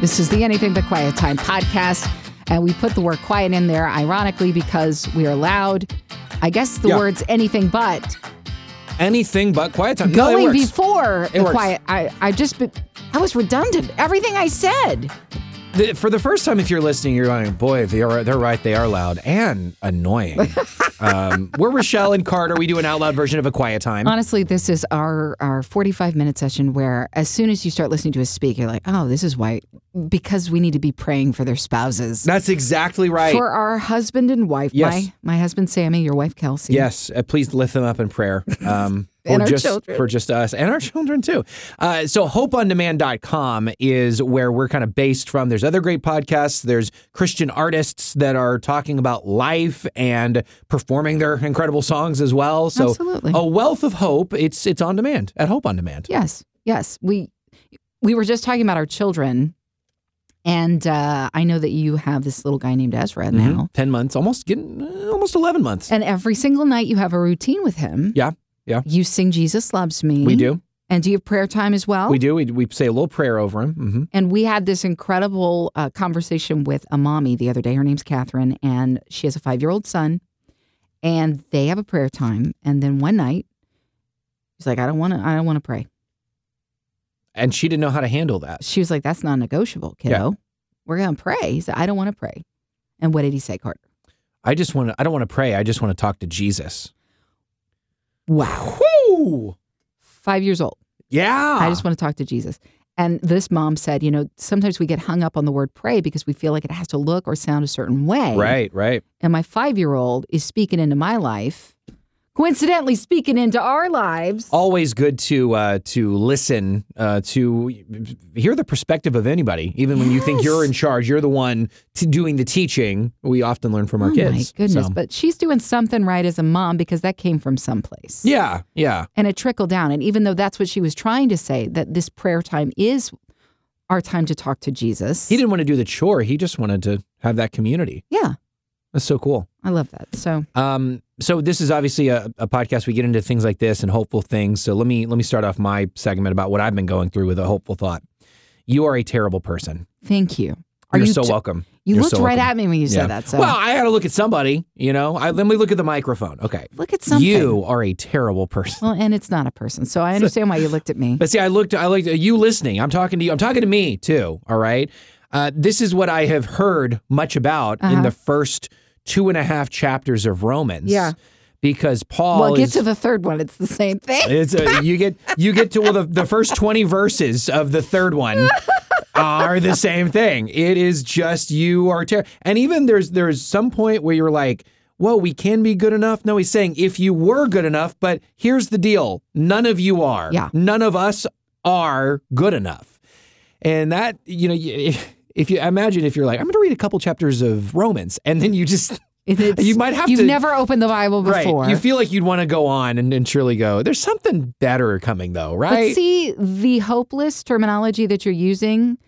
This is the Anything But Quiet Time podcast. And we put the word quiet in there, ironically, because we are loud. I guess the Yeah. words anything but Anything but quiet time. No, it going works. before the works. quiet. I, I just, I was redundant. Everything I said. The- for the first time, if you're listening, you're going, boy, they are, they're right. They are loud and annoying. um, we're Rochelle and Carter. We do an out loud version of A Quiet Time. Honestly, this is our our 45 minute session where as soon as you start listening to us speak, you're like, oh, this is why, because we need to be praying for their spouses. That's exactly right. For our husband and wife, Yes. my my husband Sammy, your wife Kelsey. Yes, uh, please lift them up in prayer. Um, And our just children. for just us and our children too. Uh, so hopeondemand.com is where we're kind of based from. There's other great podcasts. There's Christian artists that are talking about life and performing their incredible songs as well. So Absolutely. a wealth of hope. It's it's on demand at Hope on Demand. Yes, yes. We we were just talking about our children, and uh, I know that you have this little guy named Ezra now, Mhm. Ten months, almost getting uh, almost eleven months. and every single night you have a routine with him. Yeah, yeah. You sing "Jesus Loves Me." we do, and do you have prayer time as well? we do. We, we say a little prayer over him. hmm And we had this incredible uh, conversation with a mommy the other day. Her name's Catherine, and she has a five year old son. And they have a prayer time. And then one night, she's like, "I don't want to. I don't want to pray." And she didn't know how to handle that. She was like, "That's non-negotiable, kiddo. We're gonna pray." He said, "I don't want to pray." And what did he say, Carter? I just want to. I don't want to pray. I just want to talk to Jesus. Wow, Woo! five years old. Yeah. I just want to talk to Jesus. And this mom said, you know, sometimes we get hung up on the word pray because we feel like it has to look or sound a certain way. Right, right. And my five year old is speaking into my life, coincidentally speaking into our lives. Always good to uh, to listen uh, to hear the perspective of anybody, even when you think Yes. you're in charge. You're the one to doing the teaching. We often learn from our oh kids. my goodness. So- But she's doing something right as a mom because that came from someplace. yeah, yeah. And it trickled down. And even though that's what she was trying to say, that this prayer time is our time to talk to Jesus. He didn't want to do the chore. He just wanted to have that community. Yeah, That's so cool. I love that. So Um, so this is obviously a, a podcast. We get into things like this and hopeful things. So let me let me start off my segment about what I've been going through with a hopeful thought. You are a terrible person. thank you. Are You're you so t- welcome. You You're looked so right welcome. at me when you Yeah. said that. So Well, I had to look at somebody, you know. I, let me look at the microphone. Okay. look at something. You are a terrible person. Well, and it's not a person. So I understand why you looked at me. But see, I looked. I looked at you listening. I'm talking to you. I'm talking to me too. All right. Uh, this is what I have heard much about in Uh-huh. the first two and a half chapters of Romans. Yeah. Because Paul Well, get is. to the third one. It's the same thing. it's a, you get you get to well, the, the first 20 verses of the third one are the same thing. It is just you are terrible. And even there's there's some point where you're like, whoa, we can be good enough. No, he's saying if you were good enough, but here's the deal: none of you are. Yeah. None of us are good enough. And that you know, if, you imagine if you're like, I'm going to read a couple chapters of Romans, and then you just It's- You might have You've to- never opened the Bible before. right, you feel like you'd want to go on and, and surely go. There's something better coming though, right? But see, the hopeless terminology that you're using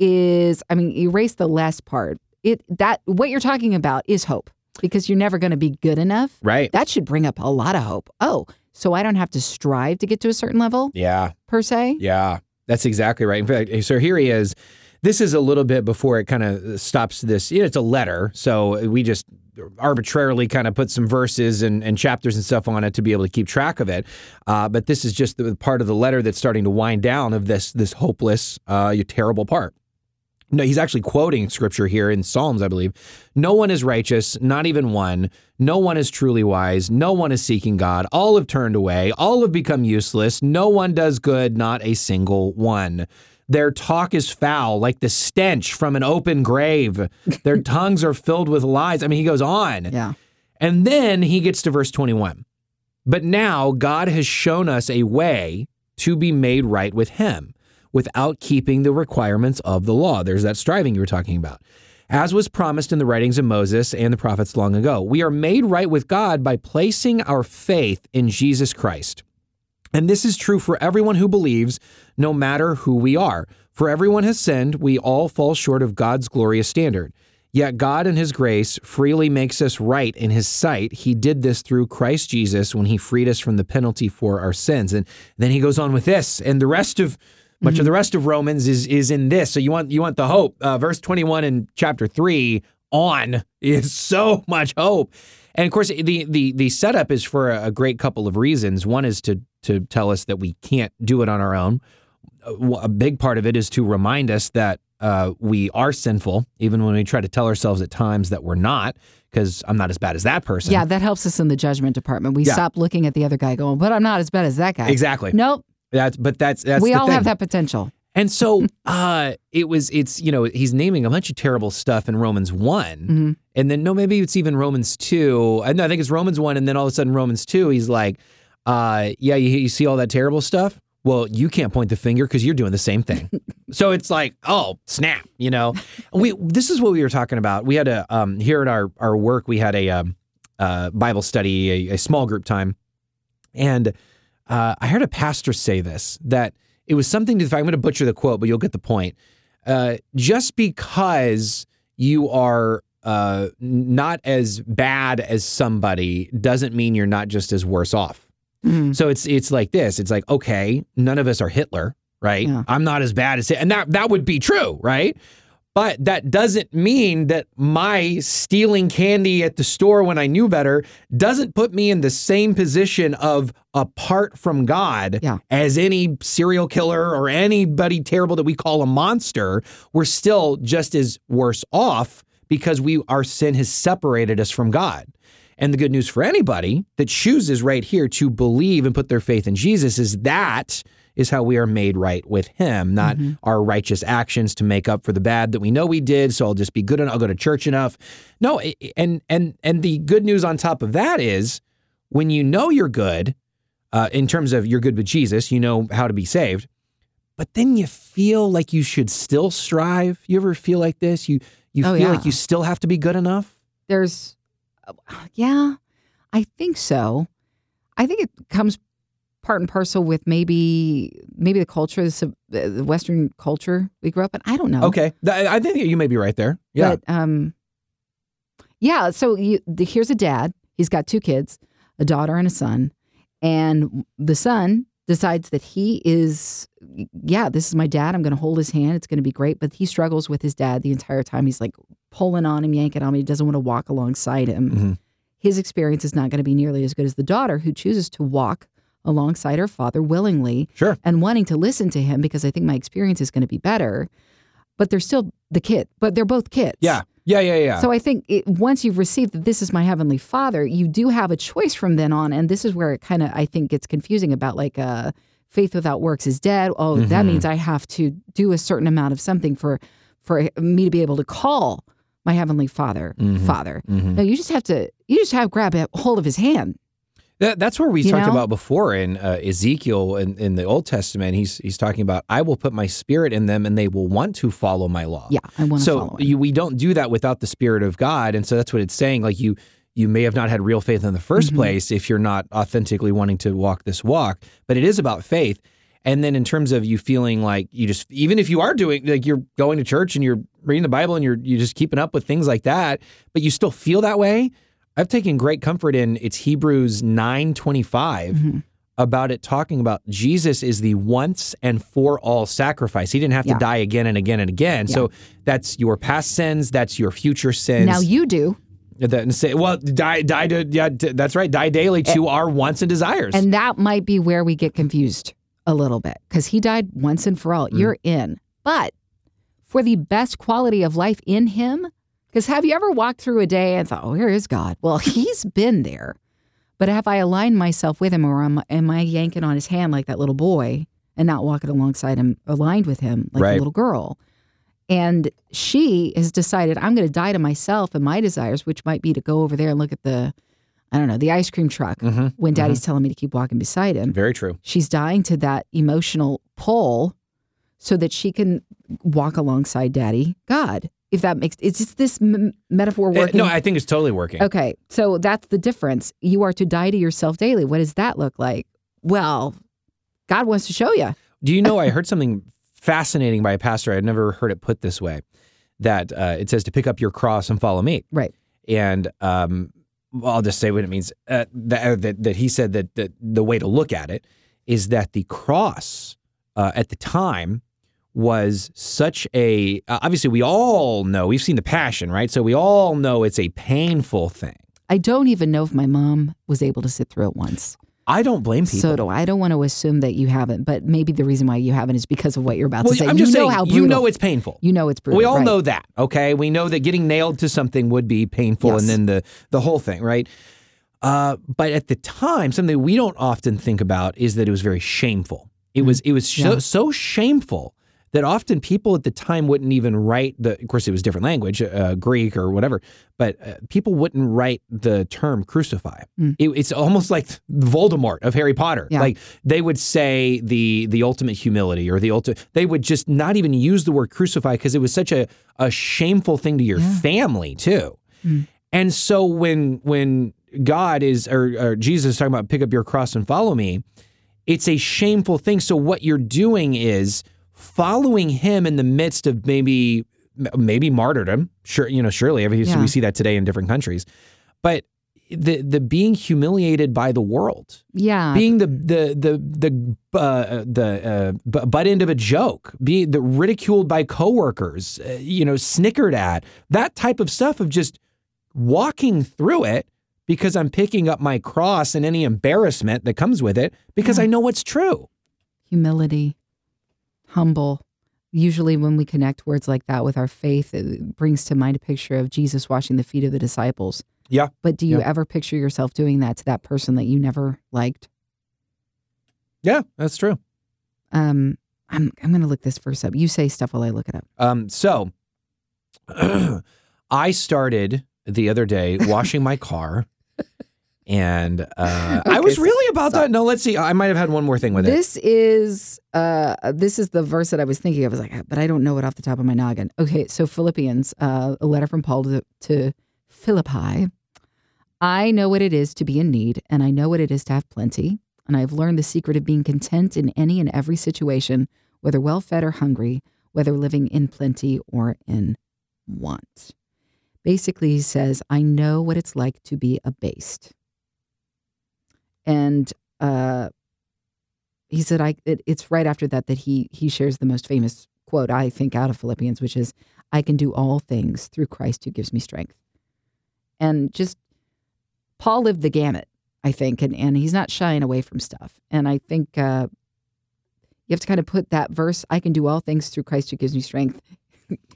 is, I mean, erase the last part. It that what you're talking about is hope because you're never going to be good enough. right. That should bring up a lot of hope. Oh, so I don't have to strive to get to a certain level Yeah. per se. Yeah, that's exactly right. In fact, so here he is. This is a little bit before it kind of stops this. You know, it's a letter, so we just arbitrarily kind of put some verses and, and chapters and stuff on it to be able to keep track of it. Uh, but this is just the part of the letter that's starting to wind down of this this hopeless, uh, terrible part. No, he's actually quoting scripture here in Psalms, I believe. No one is righteous, not even one. No one is truly wise. No one is seeking God. All have turned away. All have become useless. No one does good, not a single one. Their talk is foul, like the stench from an open grave. Their tongues are filled with lies. I mean, he goes on. Yeah. And then he gets to verse 21. But now God has shown us a way to be made right with him without keeping the requirements of the law. There's that striving you were talking about. As was promised in the writings of Moses and the prophets long ago, we are made right with God by placing our faith in Jesus Christ. And this is true for everyone who believes, no matter who we are. For everyone has sinned, we all fall short of God's glorious standard. Yet God, in His grace, freely makes us right in His sight. He did this through Christ Jesus when He freed us from the penalty for our sins. And then He goes on with this, and the rest of Much Mm-hmm. of the rest of Romans is is in this. So you want you want the hope. Uh, verse 21 in chapter 3 on is so much hope. And of course the the the setup is for a, great couple of reasons. One is to to tell us that we can't do it on our own. A, a big part of it is to remind us that uh, we are sinful, even when we try to tell ourselves at times that we're not, because I'm not as bad as that person. Yeah, that helps us in the judgment department. We Yeah. stop looking at the other guy going, but I'm not as bad as that guy. exactly. Nope. That's but that's that's we all thing. have that potential. And so uh it was it's you know he's naming a bunch of terrible stuff in Romans 1 Mhm. and then no maybe it's even Romans 2 I, no, I think it's Romans 1 and then all of a sudden Romans 2 he's like uh yeah you, you see all that terrible stuff? Well you can't point the finger because you're doing the same thing. So it's like oh snap you know? We this is what we were talking about. We had a um here at our our work we had a um uh Bible study a, a small group time. And uh, I heard a pastor say this that it was something to the fact, I'm going to butcher the quote, but you'll get the point. Uh, just because you are uh, not as bad as somebody doesn't mean you're not just as worse off. Mhm. So it's it's like this. It's like okay, none of us are Hitler, right? Yeah. I'm not as bad as and that that would be true, right? But that doesn't mean that my stealing candy at the store when I knew better doesn't put me in the same position of apart from God Yeah. as any serial killer or anybody terrible that we call a monster. We're still just as worse off because we our sin has separated us from God. And the good news for anybody that chooses right here to believe and put their faith in Jesus is that is how we are made right with him, not our righteous actions to make up for the bad that we know we did. So I'll just be good and I'll go to church enough. No, and and and the good news on top of that is when you know you're good, uh, in terms of you're good with Jesus, you know how to be saved, but then you feel like you should still strive. You ever feel like this? You you Oh, feel yeah. like you still have to be good enough? There's, yeah, I think so. I think it comes part and parcel with maybe maybe the culture, the Western culture we grew up in. I don't know. Okay, I think you may be right there. Yeah. But um, yeah. So you, the, here's a dad. He's got two kids, a daughter and a son, and the son decides that he is, yeah, this is my dad. I'm going to hold his hand. It's going to be great. But he struggles with his dad the entire time. He's like pulling on him, yanking on him. He doesn't want to walk alongside him. Mhm. His experience is not going to be nearly as good as the daughter who chooses to walk alongside her father willingly Sure. and wanting to listen to him because I think my experience is going to be better. But they're still the kid, but they're both kids. Yeah. Yeah. Yeah. Yeah. So I think it, once you've received that this is my heavenly Father, you do have a choice from then on, and this is where it kind of I think gets confusing about like uh, faith without works is dead. Oh, that Mhm. means I have to do a certain amount of something for for me to be able to call my heavenly Father Mhm. Father. Mhm. No, you just have to you just have grab a hold of His hand. That, that's where we You talked know? about before in uh, Ezekiel in, in the Old Testament. He's he's talking about I will put my spirit in them and they will want to follow my law. Yeah, I want to so follow. Him. you, we don't do that without the spirit of God, and so that's what it's saying. Like you you may have not had real faith in the 1st Mhm. place if you're not authentically wanting to walk this walk, but it is about faith. And then in terms of you feeling like you just even if you are doing like you're going to church and you're reading the Bible and you're you just keeping up with things like that, but you still feel that way. I've taken great comfort in it's Hebrews 9:25 Mhm. about it talking about Jesus is the once and for all sacrifice. He didn't have Yeah. to die again and again and again. So that's your past sins, that's your future sins. Now you do, that, and say, well, die, die to, yeah, d- that's right, die daily to our wants and desires. and that might be where we get confused a little bit because He died once and for all. Mm. You're in, but for the best quality of life in Him. Because have you ever walked through a day and thought, "Oh, here is God"? Well, He's been there, but have I aligned myself with Him, or am, am I yanking on His hand like that little boy and not walking alongside Him, aligned with Him like Right. the little girl? And she has decided, I'm going to die to myself and my desires, which might be to go over there and look at the, I don't know, the ice cream truck Mhm, when Daddy's telling me to keep walking beside him. Very true. She's dying to that emotional pull so that she can walk alongside Daddy, God. If that makes it's just this m- metaphor Uh, working. no, I think it's totally working. okay, so that's the difference. You are to die to yourself daily. What does that look like? Well, God wants to show you. Do you know, I heard something fascinating by a pastor. I'd never heard it put this way that uh, it says to pick up your cross and follow me. Right. And um, I'll just say what it means. Uh, that, uh, that, that he said that, that the way to look at it is that the cross uh, at the time was such a uh, obviously we all know we've seen the passion right so we all know it's a painful thing I don't even know if my mom was able to sit through it once. i don't blame people So do I. I don't want to assume that you haven't, but maybe the reason why you haven't is because of what you're about well to say. i'm you just know saying how brutal. you know it's painful You know it's brutal. we all right. know that okay we know that getting nailed to something would be painful Yes. and then the the whole thing right uh, but at the time something we don't often think about is that it was very shameful it was it was so. Yeah. so shameful that often people at the time wouldn't even write the of course it was different language uh, greek or whatever but uh, people wouldn't write the term crucify Mm. it, it's almost like voldemort of harry potter Yeah. like they would say the the ultimate humility or the ultimate they would just not even use the word crucify because it was such a, a shameful thing to your Yeah. family too Mm. and so when when god is or, or jesus is talking about pick up your cross and follow me it's a shameful thing so what you're doing is following him in the midst of maybe maybe martyrdom sure you know surely Yeah. we see that today in different countries but the the being humiliated by the world Yeah. being the the the the uh, the uh, butt end of a joke, being the ridiculed by coworkers, uh, you know, snickered at, that type of stuff of just walking through it because I'm picking up my cross and any embarrassment that comes with it because Yeah. I know what's true. humility, humble. Usually, when we connect words like that with our faith, it brings to mind a picture of Jesus washing the feet of the disciples. Yeah. But do you Yeah. ever picture yourself doing that to that person that you never liked? Yeah, that's true. Um, I'm I'm going to look this verse up. You say stuff while I look it up. Um, so I started the other day washing my car. And uh, I Okay, was so- really about so- that. No, let's see. I might have had one more thing with it. This is uh this is the verse that I was thinking of. I was like, but I don't know it off the top of my noggin. Okay, so Philippians, uh, a letter from Paul to, to Philippi. I know what it is to be in need, and I know what it is to have plenty. And I've learned the secret of being content in any and every situation, whether well fed or hungry, whether living in plenty or in want. Basically, he says, I know what it's like to be abased. And uh, he said, "I." It, it's right after that that he he shares the most famous quote I think out of Philippians, which is, "I can do all things through Christ who gives me strength." And just Paul lived the gamut, I think, and and he's not shying away from stuff. And I think uh, you have to kind of put that verse, "I can do all things through Christ who gives me strength."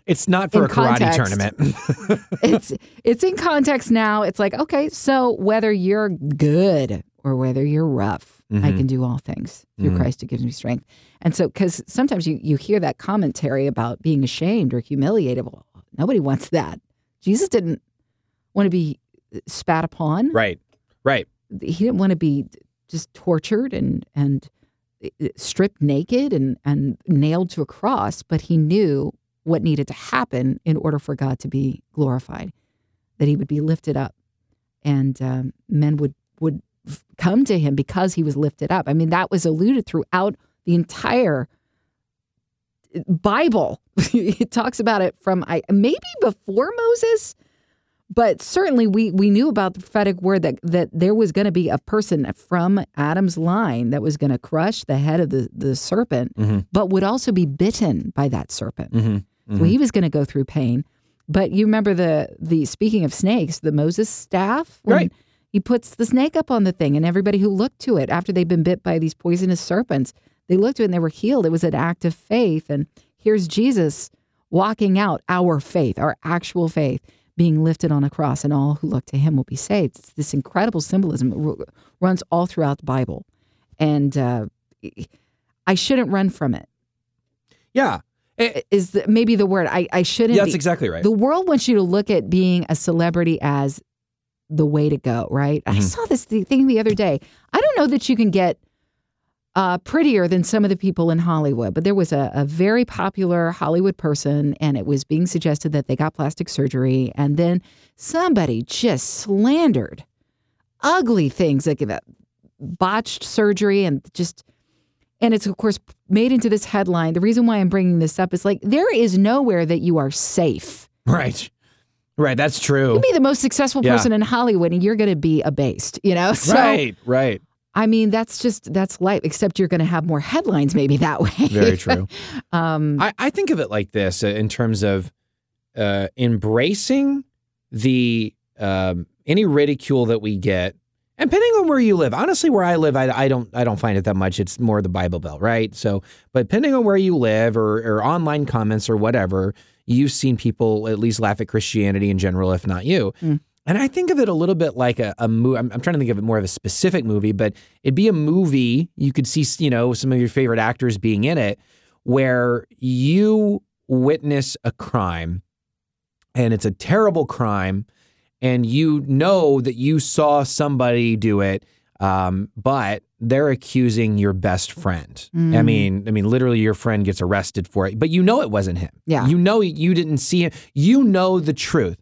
It's not for in a karate context. tournament. it's it's in context now. It's like okay, so whether you're good or whether you're rough, I Mhm. can do all things through Mhm. Christ who gives me strength. And so, because sometimes you you hear that commentary about being ashamed or humiliated. Well, nobody wants that. Jesus didn't want to be spat upon. right, right. He didn't want to be just tortured and and stripped naked and and nailed to a cross. But he knew what needed to happen in order for God to be glorified, that He would be lifted up, and um, men would would come to Him because He was lifted up. I mean, that was alluded throughout the entire uh, Bible. it talks about it from I maybe before Moses, but certainly we we knew about the prophetic word that that there was going to be a person from Adam's line that was going to crush the head of the the serpent, Mhm. but would also be bitten by that serpent. Mm-hmm. So he was going to go through pain. But you remember the the speaking of snakes, the Moses staff, when Right. He puts the snake up on the thing, and everybody who looked to it after they've been bit by these poisonous serpents, they looked to it and they were healed. It was an act of faith. And here's Jesus walking out our faith, our actual faith, being lifted on a cross, and all who look to him will be saved. It's this incredible symbolism It runs all throughout the Bible, and uh, I shouldn't run from it. Yeah, Eh, Is the, maybe the word I, I shouldn't. yeah, that's be- exactly right. the world wants you to look at being a celebrity as the way to go, right? I Mhm. saw this thing the other day. I don't know that you can get uh, prettier than some of the people in Hollywood, but there was a, a very popular Hollywood person, and it was being suggested that they got plastic surgery, and then somebody just slandered ugly things like that botched surgery and just and it's of course made into this headline the reason why i'm bringing this up is like there is nowhere that you are safe right, right. That's true. you be the most successful Yeah. person in hollywood and you're going to be abased you know so right, right. I mean, that's just that's life. Except you're going to have more headlines, maybe that way. Very true. um, I, I think of it like this uh, in terms of uh, embracing the um, any ridicule that we get, and depending on where you live. Honestly, where I live, I, I don't I don't find it that much. It's more the Bible Belt, right? So, but depending on where you live or, or online comments or whatever, you've seen people at least laugh at Christianity in general, if not you. Mm. And I think of it a little bit like a, a movie. I'm, I'm trying to think of it more of a specific movie, but it'd be a movie. You could see, you know, some of your favorite actors being in it, where you witness a crime, and it's a terrible crime, and you know that you saw somebody do it, um, but they're accusing your best friend. I Mm. mean, I mean, literally, your friend gets arrested for it, but you know it wasn't him. Yeah. you know you didn't see him. You know the truth.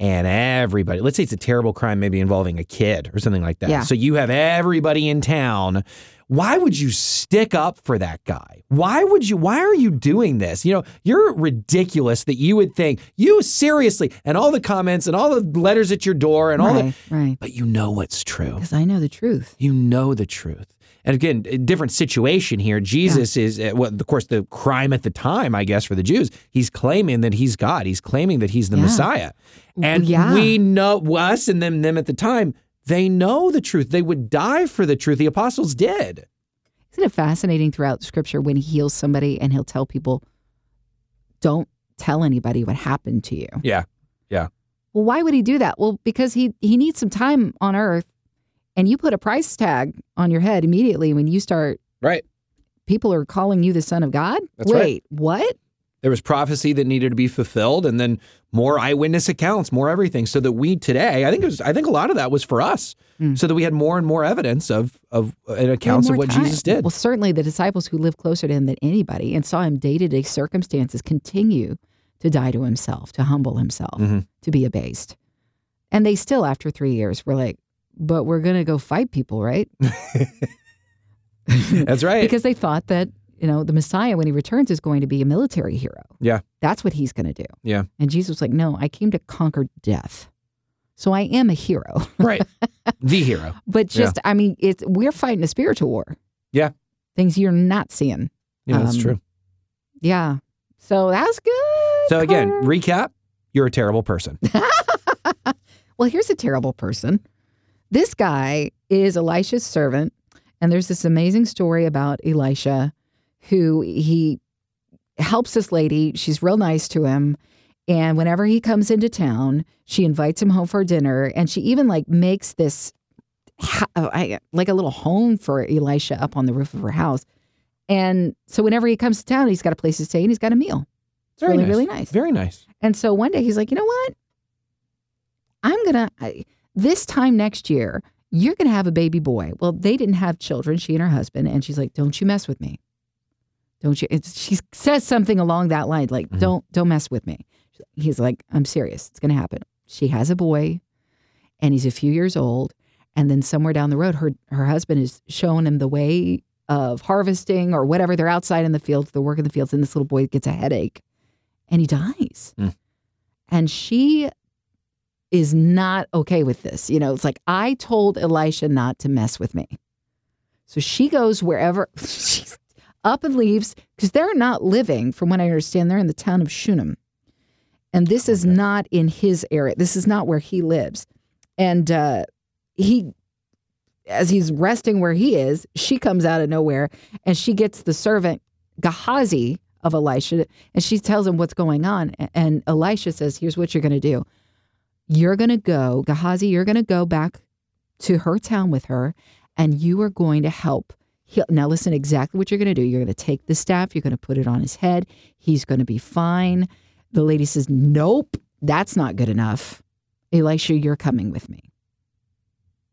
And everybody, let's say it's a terrible crime, maybe involving a kid or something like that. Yeah. So you have everybody in town. Why would you stick up for that guy? Why would you? Why are you doing this? You know, you're ridiculous that you would think you seriously, and all the comments and all the letters at your door and all right, right. but you know what's true. Because I know the truth. You know the truth. And again, a different situation here. Jesus is, uh, well, of course, the crime at the time, I guess, for the Jews. He's claiming that he's God. He's claiming that he's the Yeah. Messiah. And Yeah. we know, us and them, them at the time, they know the truth. They would die for the truth. The apostles did. Isn't it fascinating throughout Scripture when he heals somebody and he'll tell people, "Don't tell anybody what happened to you." Yeah. Yeah. Well, why would he do that? Well, because he he needs some time on Earth, and you put a price tag on your head immediately when you start. Right. People are calling you the Son of God. That's right. Wait, what? There was prophecy that needed to be fulfilled, and then more eyewitness accounts, more everything, so that we today, I think it was, I think a lot of that was for us, Mm. so that we had more and more evidence of of uh, and accounts of what time. Jesus did. Well, certainly the disciples who lived closer to him than anybody and saw him day to day circumstances continue to die to himself, to humble himself, Mhm. to be abased. And they still, after three years, were like, but we're going to go fight people, right? That's right. because they thought that, you know, the Messiah, when he returns, is going to be a military hero. Yeah. That's what he's going to do. Yeah. And Jesus was like, no, I came to conquer death. So I am a hero. right. The hero. But just, I mean, it's we're fighting a spiritual war. Yeah. Things you're not seeing. Yeah, that's Um, true. Yeah. So that's good. So again, Carter. recap: you're a terrible person. well, here's a terrible person. This guy is Elisha's servant, and there's this amazing story about Elisha, who he helps this lady. She's real nice to him. And whenever he comes into town, she invites him home for dinner, and she even like makes this oh, I- like a little home for Elisha up on the roof of her house. And so whenever he comes to town, he's got a place to stay and he's got a meal. It's Very really, nice. really nice. Very nice. And so one day he's like, you know what? I'm gonna this time next year, you're gonna have a baby boy. Well, they didn't have children, she and her husband, and she's like, don't you mess with me. Don't you? It's, she says something along that line, like, Mhm. don't don't mess with me. He's like, I'm serious. It's gonna happen. She has a boy, and he's a few years old. And then somewhere down the road, her her husband is showing him the way of harvesting or whatever. They're outside in the fields, they're working the fields, and this little boy gets a headache, and he dies. Mm. And she is not okay with this. You know, it's like I told Elisha not to mess with me. So she goes wherever she's up and leaves because they're not living, from what I understand, they're in the town of Shunem. And this is Okay. not in his area. This is not where he lives. And uh, he, as he's resting where he is, she comes out of nowhere and she gets the servant Gehazi of Elisha and she tells him what's going on. And Elisha says, Here's what you're going to do. You're going to go, Gehazi, you're going to go back to her town with her and you are going to help. Heal. Now, listen exactly what you're going to do. You're going to take the staff, you're going to put it on his head. He's going to be fine. The lady says, Nope, that's not good enough. Elisha, you're coming with me.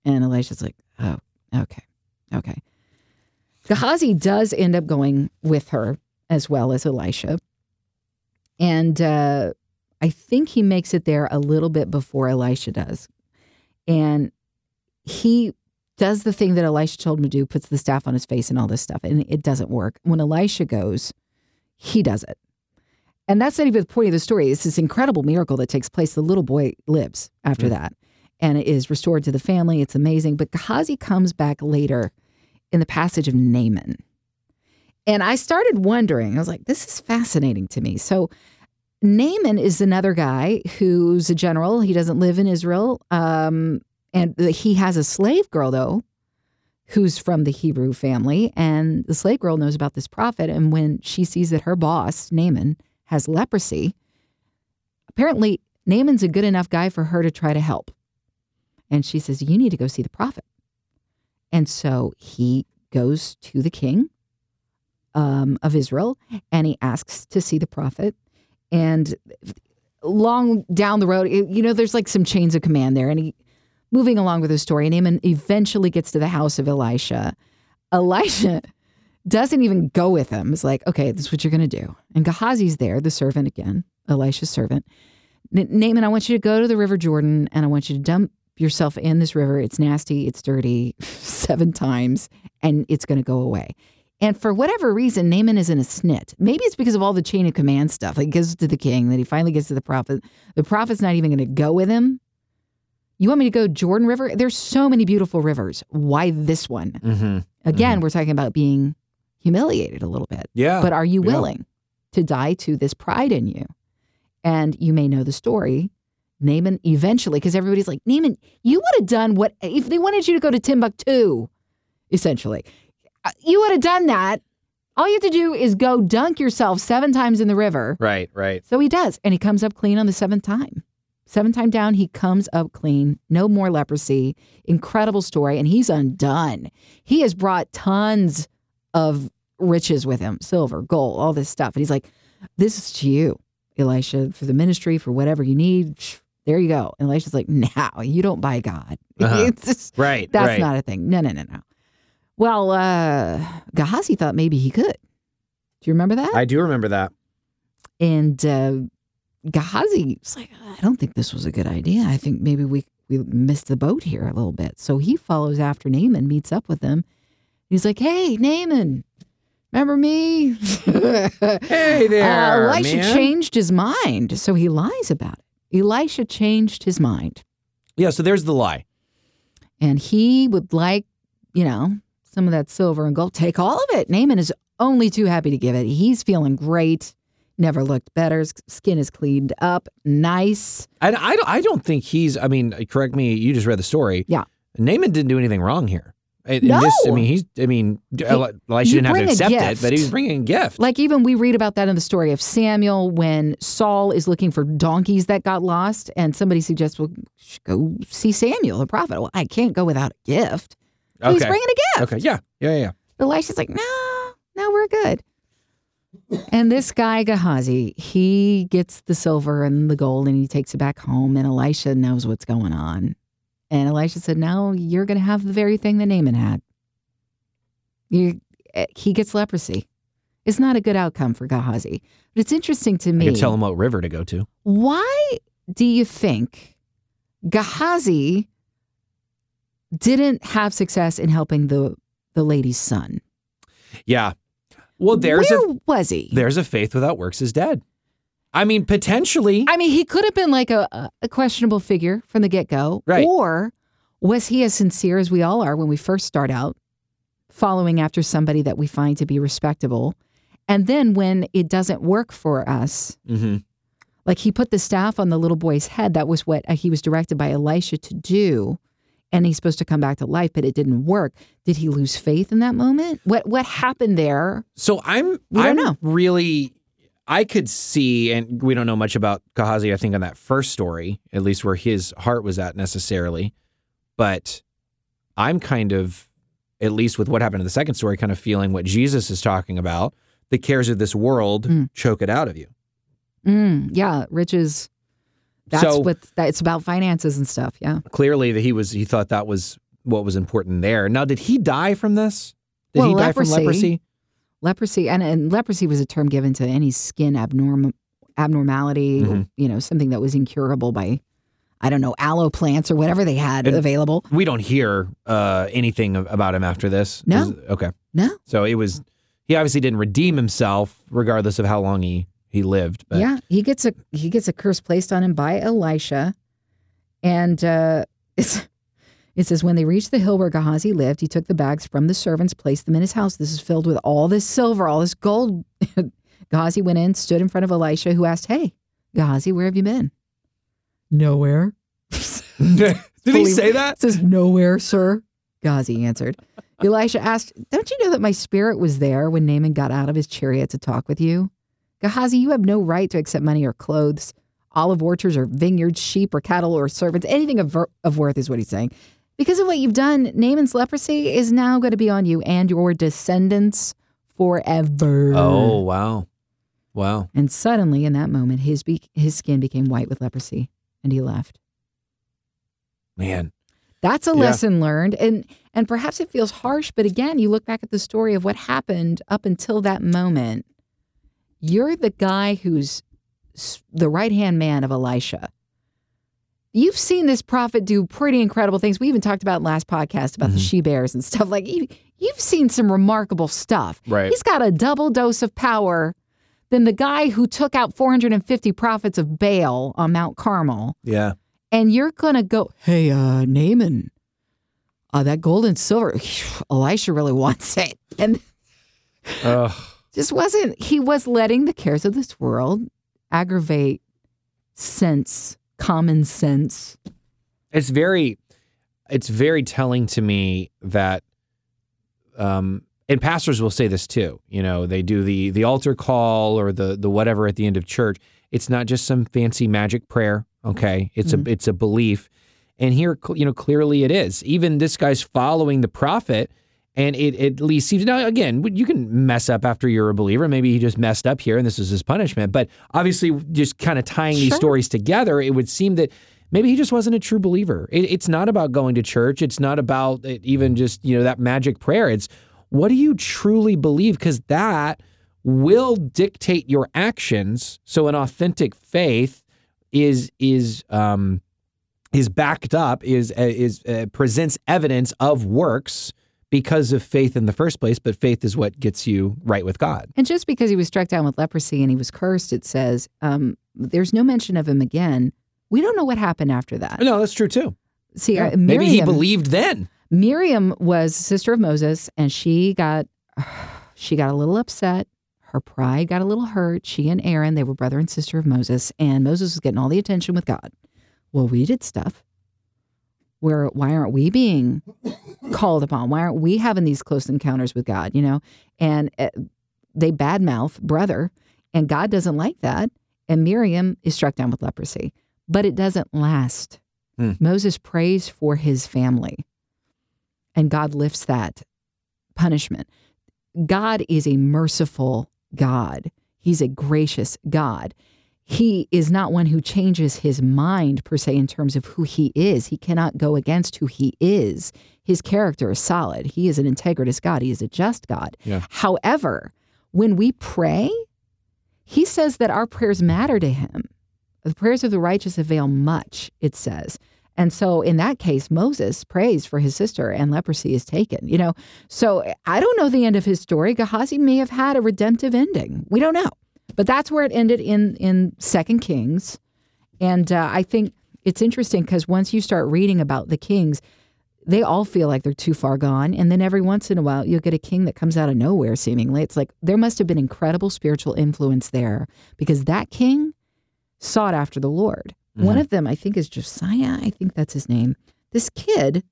And Elisha's like, Oh, okay, okay. Gehazi does end up going with her as well as Elisha. And uh, I think he makes it there a little bit before Elisha does. And he does the thing that Elisha told him to do, puts the staff on his face and all this stuff, and it doesn't work. When Elisha goes, he does it. And that's not even the point of the story. It's this incredible miracle that takes place. The little boy lives after Mm. that and is restored to the family. It's amazing. But Gehazi comes back later in the passage of Naaman. And I started wondering, I was like, this is fascinating to me. So, Naaman is another guy who's a general. He doesn't live in Israel. Um, and he has a slave girl, though, who's from the Hebrew family. And the slave girl knows about this prophet. And when she sees that her boss, Naaman, has leprosy, apparently Naaman's a good enough guy for her to try to help. And she says, You need to go see the prophet. And so he goes to the king um, of Israel and he asks to see the prophet. And long down the road, you know, there's like some chains of command there. And he, moving along with the story, Naaman eventually gets to the house of Elisha. Elisha doesn't even go with him. It's like, okay, this is what you're going to do. And Gehazi's there, the servant again, Elisha's servant. Naaman, I want you to go to the River Jordan and I want you to dump yourself in this river. It's nasty, it's dirty, seven times, and it's going to go away. And for whatever reason, Naaman is in a snit. Maybe it's because of all the chain of command stuff. Like, goes to the king, then he finally gets to the prophet. The prophet's not even going to go with him. You want me to go Jordan River? There's so many beautiful rivers. Why this one? Mm-hmm. Again, Mhm. we're talking about being humiliated a little bit. Yeah. But are you yeah. willing to die to this pride in you? And you may know the story. Naaman eventually, because everybody's like, Naaman, you would have done what if they wanted you to go to Timbuktu, essentially. Uh, You would have done that. All you have to do is go dunk yourself seven times in the river. right, right. So he does. And he comes up clean on the seventh time. Seventh time down, he comes up clean. No more leprosy. Incredible story. And he's undone. He has brought tons of riches with him silver, gold, all this stuff. And he's like, This is to you, Elisha, for the ministry, for whatever you need. There you go. And Elisha's like, Now, you don't buy God. Uh-huh. It's just, Right. that's right. not a thing. No, no, no, no. Well, uh, Gehazi thought maybe he could. Do you remember that? I do remember that. And uh, Gehazi was like, I don't think this was a good idea. I think maybe we, we missed the boat here a little bit. So he follows after Naaman, meets up with him. He's like, Hey, Naaman, remember me? Hey there, Uh, Elisha man. changed his mind. So he lies about it. Elisha changed his mind. Yeah, so there's the lie. And he would like, you know, some of that silver and gold. Take all of it. Naaman is only too happy to give it. He's feeling great. Never looked better. His skin is cleaned up. Nice. And I, don't- I don't think he's, I mean, correct me, you just read the story. Yeah. Naaman didn't do anything wrong here. In No. this, I mean, he's, I mean, Eli- Elisha didn't have to accept it, but he was bringing a gift. Like even we read about that in the story of Samuel when Saul is looking for donkeys that got lost, and somebody suggests, "Well, go see Samuel, the prophet." Well, I can't go without a gift. So He's Okay. bringing a gift. Okay. Yeah. Yeah. Yeah. Elisha's like, "No, no, we're good." And this guy Gehazi, he gets the silver and the gold, and he takes it back home. And Elisha knows what's going on. And Elisha said, "Now you're going to have the very thing that Naaman had. You, eh, he gets leprosy. It's not a good outcome for Gehazi. But it's interesting to I me. could tell him what river to go to. Why do you think Gehazi didn't have success in helping the the lady's son? Yeah. Well, there's Where a was he? there's a faith without works is dead. I mean, potentially. I mean, he could have been like a, a- questionable figure from the get go. Right. Or was he as sincere as we all are when we first start out, following after somebody that we find to be respectable? And then when it doesn't work for us, Mhm. like he put the staff on the little boy's head, that was what uh, he was directed by Elisha to do. And he's supposed to come back to life, but it didn't work. Did he lose faith in that moment? What what happened there? So I'm We don't know. really I could see and we don't know much about Gehazi I think on that first story, at least where his heart was at necessarily. But I'm kind of at least with what happened in the second story kind of feeling what Jesus is talking about, the cares of this world Mm. choke it out of you. Mm, yeah, riches. That's So- what that, it's about finances and stuff. Yeah. Clearly that he was he thought that was what was important there. Now did he die from this? Did Well, he die leprosy. from leprosy? leprosy and, and leprosy was a term given to any skin abnorm abnormality Mhm. you know something that was incurable by i don't know aloe plants or whatever they had And- available We don't hear uh, anything about him after this. No. Okay. no So it was he obviously didn't redeem himself regardless of how long he he lived. But yeah he gets a he gets a curse placed on him by elisha and uh it's It says, when they reached the hill where Gehazi lived, he took the bags from the servants, placed them in his house. This is filled with all this silver, all this gold. Gehazi went in, stood in front of Elisha, who asked, Hey, Gehazi, where have you been? Nowhere. Did he say that? It says, Nowhere, sir. Gehazi answered. Elisha asked, Don't you know that my spirit was there when Naaman got out of his chariot to talk with you? Gehazi, you have no right to accept money or clothes, olive orchards or vineyards, sheep or cattle or servants, anything of, ver- of worth is what he's saying. Because of what you've done, Naaman's leprosy is now going to be on you and your descendants forever. Oh, wow. Wow. And suddenly, in that moment, his, be- his skin became white with leprosy and he left. Man. That's a Yeah. lesson learned. And and perhaps it feels harsh, but again, you look back at the story of what happened up until that moment. You're the guy who's the right-hand man of Elisha. You've seen this prophet do pretty incredible things. We even talked about last podcast about the Mhm. she bears and stuff like you, you've seen some remarkable stuff. Right. He's got a double dose of power than the guy who took out 450 prophets of Baal on Mount Carmel Yeah. and you're gonna go, hey, uh, Naaman, uh, that gold and silver, Elisha really wants it, and Ugh. Just wasn't. He was letting the cares of this world aggravate sense, common sense. it's very it's very telling to me that um and pastors will say this too you know they do the the altar call or the the whatever at the end of church it's not just some fancy magic prayer okay it's Mhm. a it's a belief and here you know clearly it is even this guy's following the prophet and it at least seems now again you can mess up after you're a believer. Maybe he just messed up here and this is his punishment. But obviously just kind of tying these Sure. stories together it would seem that maybe he just wasn't a true believer. It, it's not about going to church. It's not about it even just you know that magic prayer. It's what do you truly believe? Because that will dictate your actions. So an authentic faith is is um is backed up is uh, is uh, presents evidence of works because of faith in the first place but faith is what gets you right with god And just because he was struck down with leprosy and he was cursed, it says um, there's no mention of him again. We don't know what happened after that. no that's true too See, Yeah. uh, maybe he believed then Miriam was sister of Moses, and she got she got a little upset. Her pride got a little hurt. She and Aaron, they were brother and sister of Moses, and Moses was getting all the attention with God. Well, we did stuff. Where why aren't we being called upon? Why aren't we having these close encounters with God? You know, and uh, they badmouth brother, and God doesn't like that. And Miriam is struck down with leprosy, but it doesn't last. Hmm. Moses prays for his family and God lifts that punishment. God is a merciful God. He's a gracious God. He is not one who changes his mind per se in terms of who he is. He cannot go against who he is. His character is solid. He is an integritous God. He is a just God. Yeah. However, when we pray, he says that our prayers matter to him. The prayers of the righteous avail much, it says. And so in that case, Moses prays for his sister and leprosy is taken, you know. So I don't know the end of his story. Gehazi may have had a redemptive ending. We don't know. But that's where it ended in in Second Kings. And uh, I think it's interesting because once you start reading about the kings, they all feel like they're too far gone. And then every once in a while, you'll get a king that comes out of nowhere, seemingly. It's like there must have been incredible spiritual influence there because that king sought after the Lord. One Mhm. of them, I think, is Josiah. I think that's his name. This kid,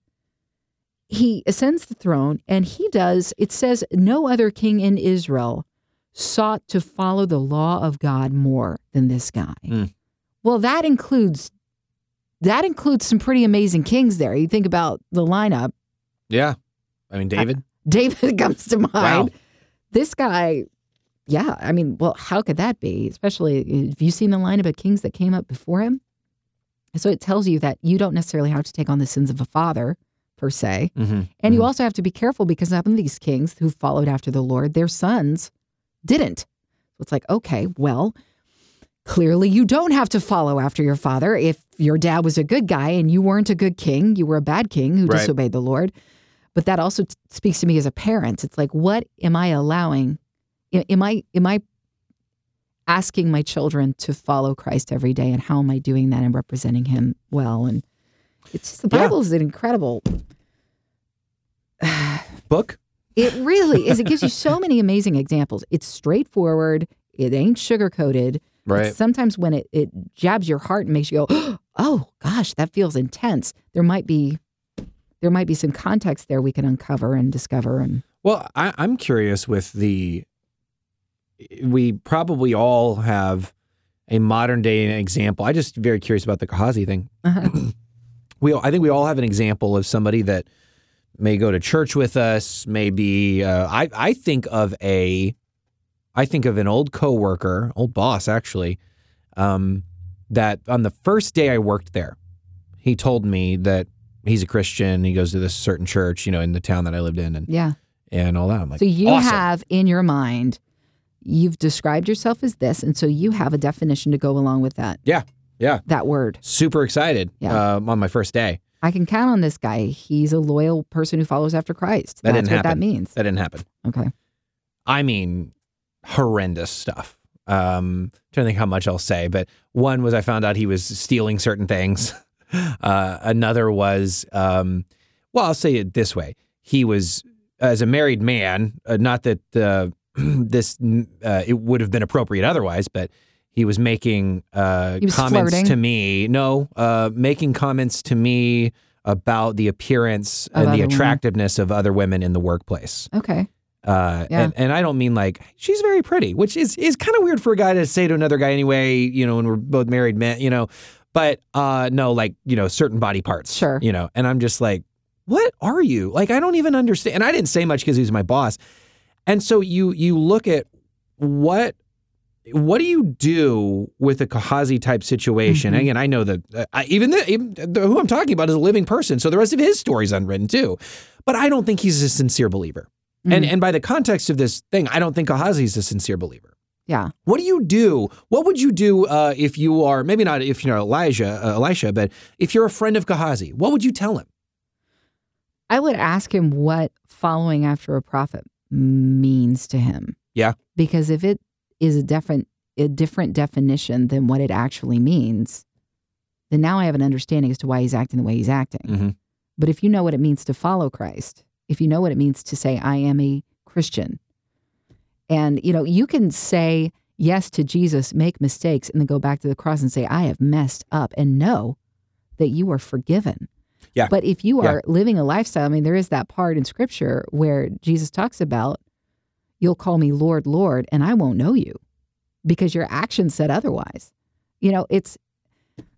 he ascends the throne and he does, it says, no other king in Israel sought to follow the law of God more than this guy. Mm. Well, that includes that includes some pretty amazing kings there. You think about the lineup. yeah i mean david David comes to mind. Wow. This guy, yeah, I mean, well, how could that be? Especially have you seen the lineup of kings that came up before him? So it tells you that you don't necessarily have to take on the sins of a father per se. mm-hmm. And you also have to be careful because some of these kings who followed after the Lord, their sons didn't. So it's like, okay, well, clearly you don't have to follow after your father. If your dad was a good guy and you weren't a good king, you were a bad king who Right. disobeyed the Lord. But that also t- speaks to me as a parent. It's like, what am I allowing? Am I am I asking my children to follow Christ every day, and how am I doing that and representing Him well? And It's just the Yeah. Bible is an incredible. Book. It really is. It gives you so many amazing examples. It's straightforward. It ain't sugar coated. Right. Sometimes when it, it jabs your heart and makes you go, oh gosh, that feels intense. There might be there might be some context there we can uncover and discover and Well, I, I'm curious with the. We probably all have a modern day example. I just very curious about the Gehazi thing. uh We, all, I think we all have an example of somebody that may go to church with us. Maybe uh, I, I think of a, I think of an old coworker, old boss actually, um, that on the first day I worked there, he told me that he's a Christian. He goes to this certain church, you know, in the town that I lived in, and yeah. and all that. I'm like, so you awesome. have in your mind, you've described yourself as this, and so you have a definition to go along with that. Yeah, yeah. That word. super excited Yeah. um, on my first day. I can count on this guy. He's a loyal person who follows after Christ. That That's what that means. That didn't happen. Okay. I mean, horrendous stuff. Um, trying to think how much I'll say, but one was I found out he was stealing certain things. Uh, another was, um, well, I'll say it this way: he was, as a married man, uh, not that uh, this uh, it would have been appropriate otherwise, but he was making uh, He was comments flirting. to me. No, uh, making comments to me about the appearance Of and the women. attractiveness of other women in the workplace. Okay. Uh, Yeah. and, and I don't mean like she's very pretty, which is is kind of weird for a guy to say to another guy anyway. You know, when we're both married men, you know. But uh, no, like you know, certain body parts. Sure. You know, and I'm just like, what are you? Like, I don't even understand. And I didn't say much because he was my boss. And so you you look at what what do you do with a Gehazi type situation? Mhm. Again, I know that uh, I, even, the, even the, who I'm talking about is a living person, so the rest of his story's unwritten too. But I don't think he's a sincere believer. And Mhm. and by the context of this thing, I don't think Gehazi's a sincere believer. yeah. What do you do? What would you do uh, if you are maybe not if you're Elijah, uh, Elisha, but if you're a friend of Gehazi? What would you tell him? I would ask him what following after a prophet means to him. Yeah. Because if it is a different a different definition than what it actually means, then now I have an understanding as to why he's acting the way he's acting. Mhm. But if you know what it means to follow Christ, if you know what it means to say I am a Christian, and you know, you can say yes to Jesus, make mistakes, and then go back to the cross and say, I have messed up, and know that you are forgiven. Yeah. But if you Yeah. are living a lifestyle, I mean, there is that part in scripture where Jesus talks about, you'll call me Lord, Lord, and I won't know you because your actions said otherwise. You know, it's,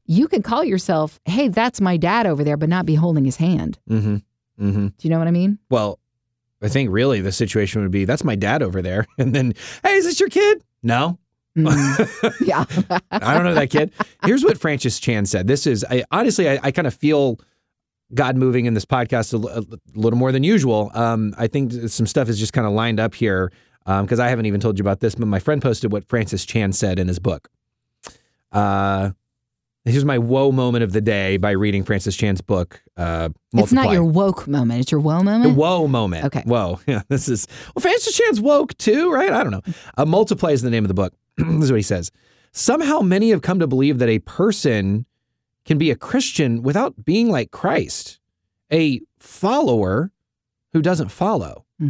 you can call yourself, hey, that's my dad over there, but not be holding his hand. Mm-hmm. Mm-hmm. Do you know what I mean? Well, I think really the situation would be that's my dad over there, and then hey, is this your kid? No, Mm, yeah. I don't know that kid. Here's what Francis Chan said. This is I, honestly, I, I kind of feel God moving in this podcast a little more than usual. Um, I think some stuff is just kind of lined up here because I haven't even told you about this, but my friend posted what Francis Chan said in his book. Uh, here's my woe moment of the day by reading Francis Chan's book. Uh, it's not your woke moment. It's your woe The moment. whoa moment. Okay. Whoa. Yeah. This is well, Francis Chan's woke too, right? I don't know. Uh, Multiply is the name of the book. this is what he says. Somehow, many have come to believe that a person can be a Christian without being like Christ, a follower who doesn't follow. Hmm.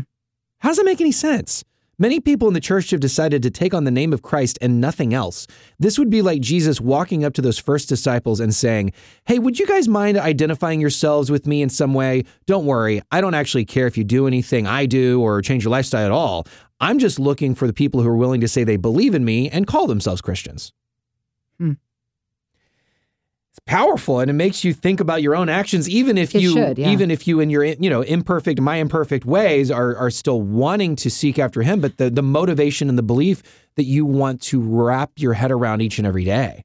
How does that make any sense? Many people in the church have decided to take on the name of Christ and nothing else. This would be like Jesus walking up to those first disciples and saying, Hey, would you guys mind identifying yourselves with me in some way? Don't worry, I don't actually care if you do anything I do or change your lifestyle at all. I'm just looking for the people who are willing to say they believe in me and call themselves Christians. Hmm. It's powerful and it makes you think about your own actions, even if It you, should, yeah. even if you, in your, you know, imperfect, my imperfect ways, are are still wanting to seek after Him. But the the motivation and the belief that you want to wrap your head around each and every day.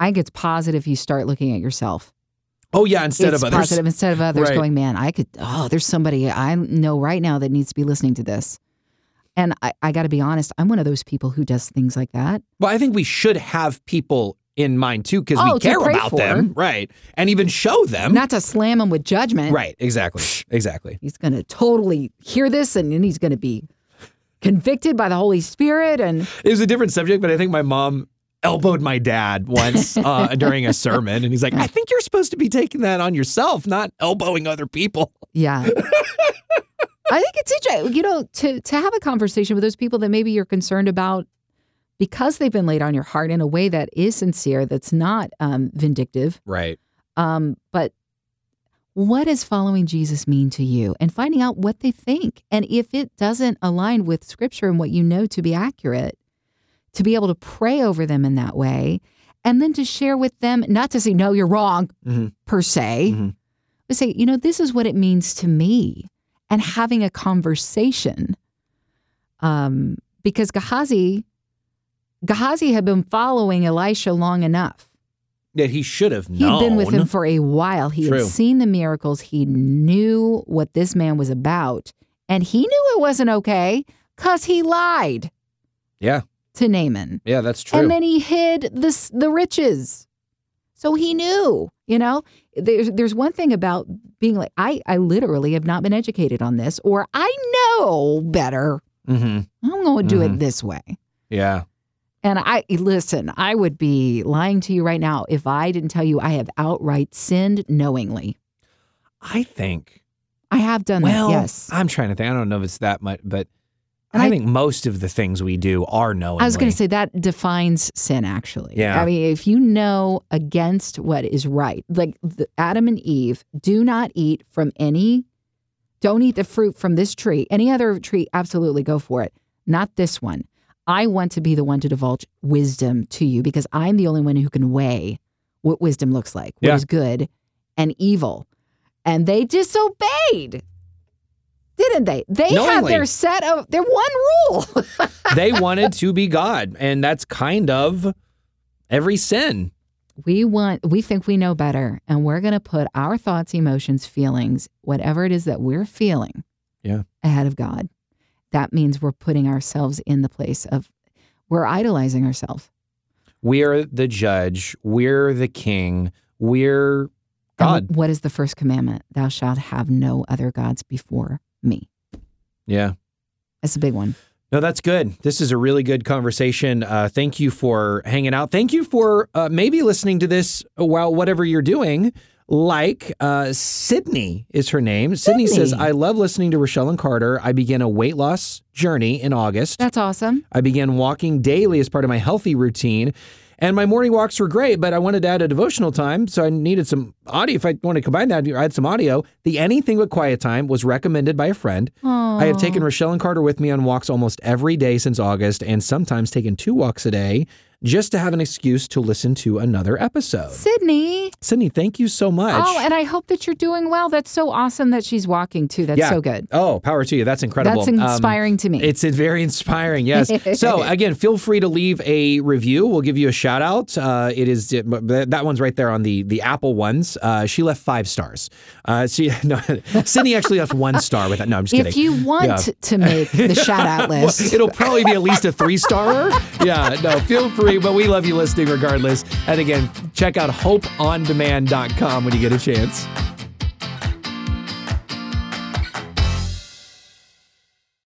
I think it's positive you start looking at yourself. Oh yeah, instead it's of others. positive instead of others Right. going, man, I could, oh, there's somebody I know right now that needs to be listening to this. And I, I got to be honest, I'm one of those people who does things like that. Well, I think we should have people in mind too because Oh, we care about for. them, right? And even show them, Not to slam him with judgment. right? Exactly, exactly. He's going to totally hear this and then he's going to be convicted by the Holy Spirit. And It was a different subject, but I think my mom elbowed my dad once uh, during a sermon, and he's like, "I think you're supposed to be taking that on yourself, not elbowing other people." Yeah. I think it's interesting, you know, to to have a conversation with those people that maybe you're concerned about because they've been laid on your heart in a way that is sincere, that's not um, vindictive. Right. Um, but what does following Jesus mean to you? And finding out what they think, and if it doesn't align with Scripture and what you know to be accurate, to be able to pray over them in that way, and then to share with them, not to say no, you're wrong Mhm. per se, Mhm. but say, you know, this is what it means to me, and having a conversation. Um, because Gehazi, Gehazi had been following Elisha long enough. That he should have known. He'd been with him for a while. He True. had seen the miracles. He knew what this man was about, and he knew it wasn't okay because he lied Yeah. to Naaman. Yeah, that's true. And then he hid the the riches. So he knew, you know. There's there's one thing about being like I I literally have not been educated on this, or I know better. hmm I'm going to do Mhm. it this way. Yeah. And I listen. I would be lying to you right now if I didn't tell you I have outright sinned knowingly. I think. I have done Well, that. Yes. I'm trying to think. I don't know if it's that much, but I, I- think most of the things we do are knowingly. I was going to say that defines sin, actually. Yeah. I mean, if you know against what is right, like the, Adam and Eve, do not eat from any, don't eat the fruit from this tree. Any other tree, absolutely go for it. Not this one. I want to be the one to divulge wisdom to you because I'm the only one who can weigh what wisdom looks like, what is Yeah. good and evil. And they disobeyed. Didn't they? They had their set of their one rule. they wanted to be God, and that's kind of every sin. we want we think we know better and we're going to put our thoughts emotions feelings whatever it is that we're feeling Yeah. ahead of god that means we're putting ourselves in the place of we're idolizing ourselves We're the judge. We're the king. We're And God. what is the first commandment thou shalt have no other gods before me Yeah. that's a big one No, that's good. This is a really good conversation. Uh, thank you for hanging out. Thank you for uh, maybe listening to this while whatever you're doing. Like uh, Sydney is her name. Sydney says, I love listening to Rochelle and Carter. I began a weight loss journey in August. that's awesome I began walking daily as part of my healthy routine. And my morning walks were great, but I wanted to add a devotional time. So I needed some audio. If I want to combine that, I had some audio. The Anything But Quiet Time was recommended by a friend. I have taken Rochelle and Carter with me on walks almost every day since August, and sometimes taken two walks a day just to have an excuse to listen to another episode. sydney Sydney, thank you so much. oh and i hope that you're doing well that's so awesome that she's walking too that's Yeah. so good Oh, power to you. That's incredible. that's Um, inspiring to me It's very inspiring, yes. so again, feel free to leave a review. We'll give you a shout out. Uh, it is that one's right there on the the Apple ones. Uh, she left five stars. Uh, she no, Sydney actually left one star with that. No, I'm just kidding. if you want Yeah. to make the shout out Well, list it'll probably be at least a three star. yeah, no, feel but we love you listening regardless. And again, check out hopeondemand.com when you get a chance.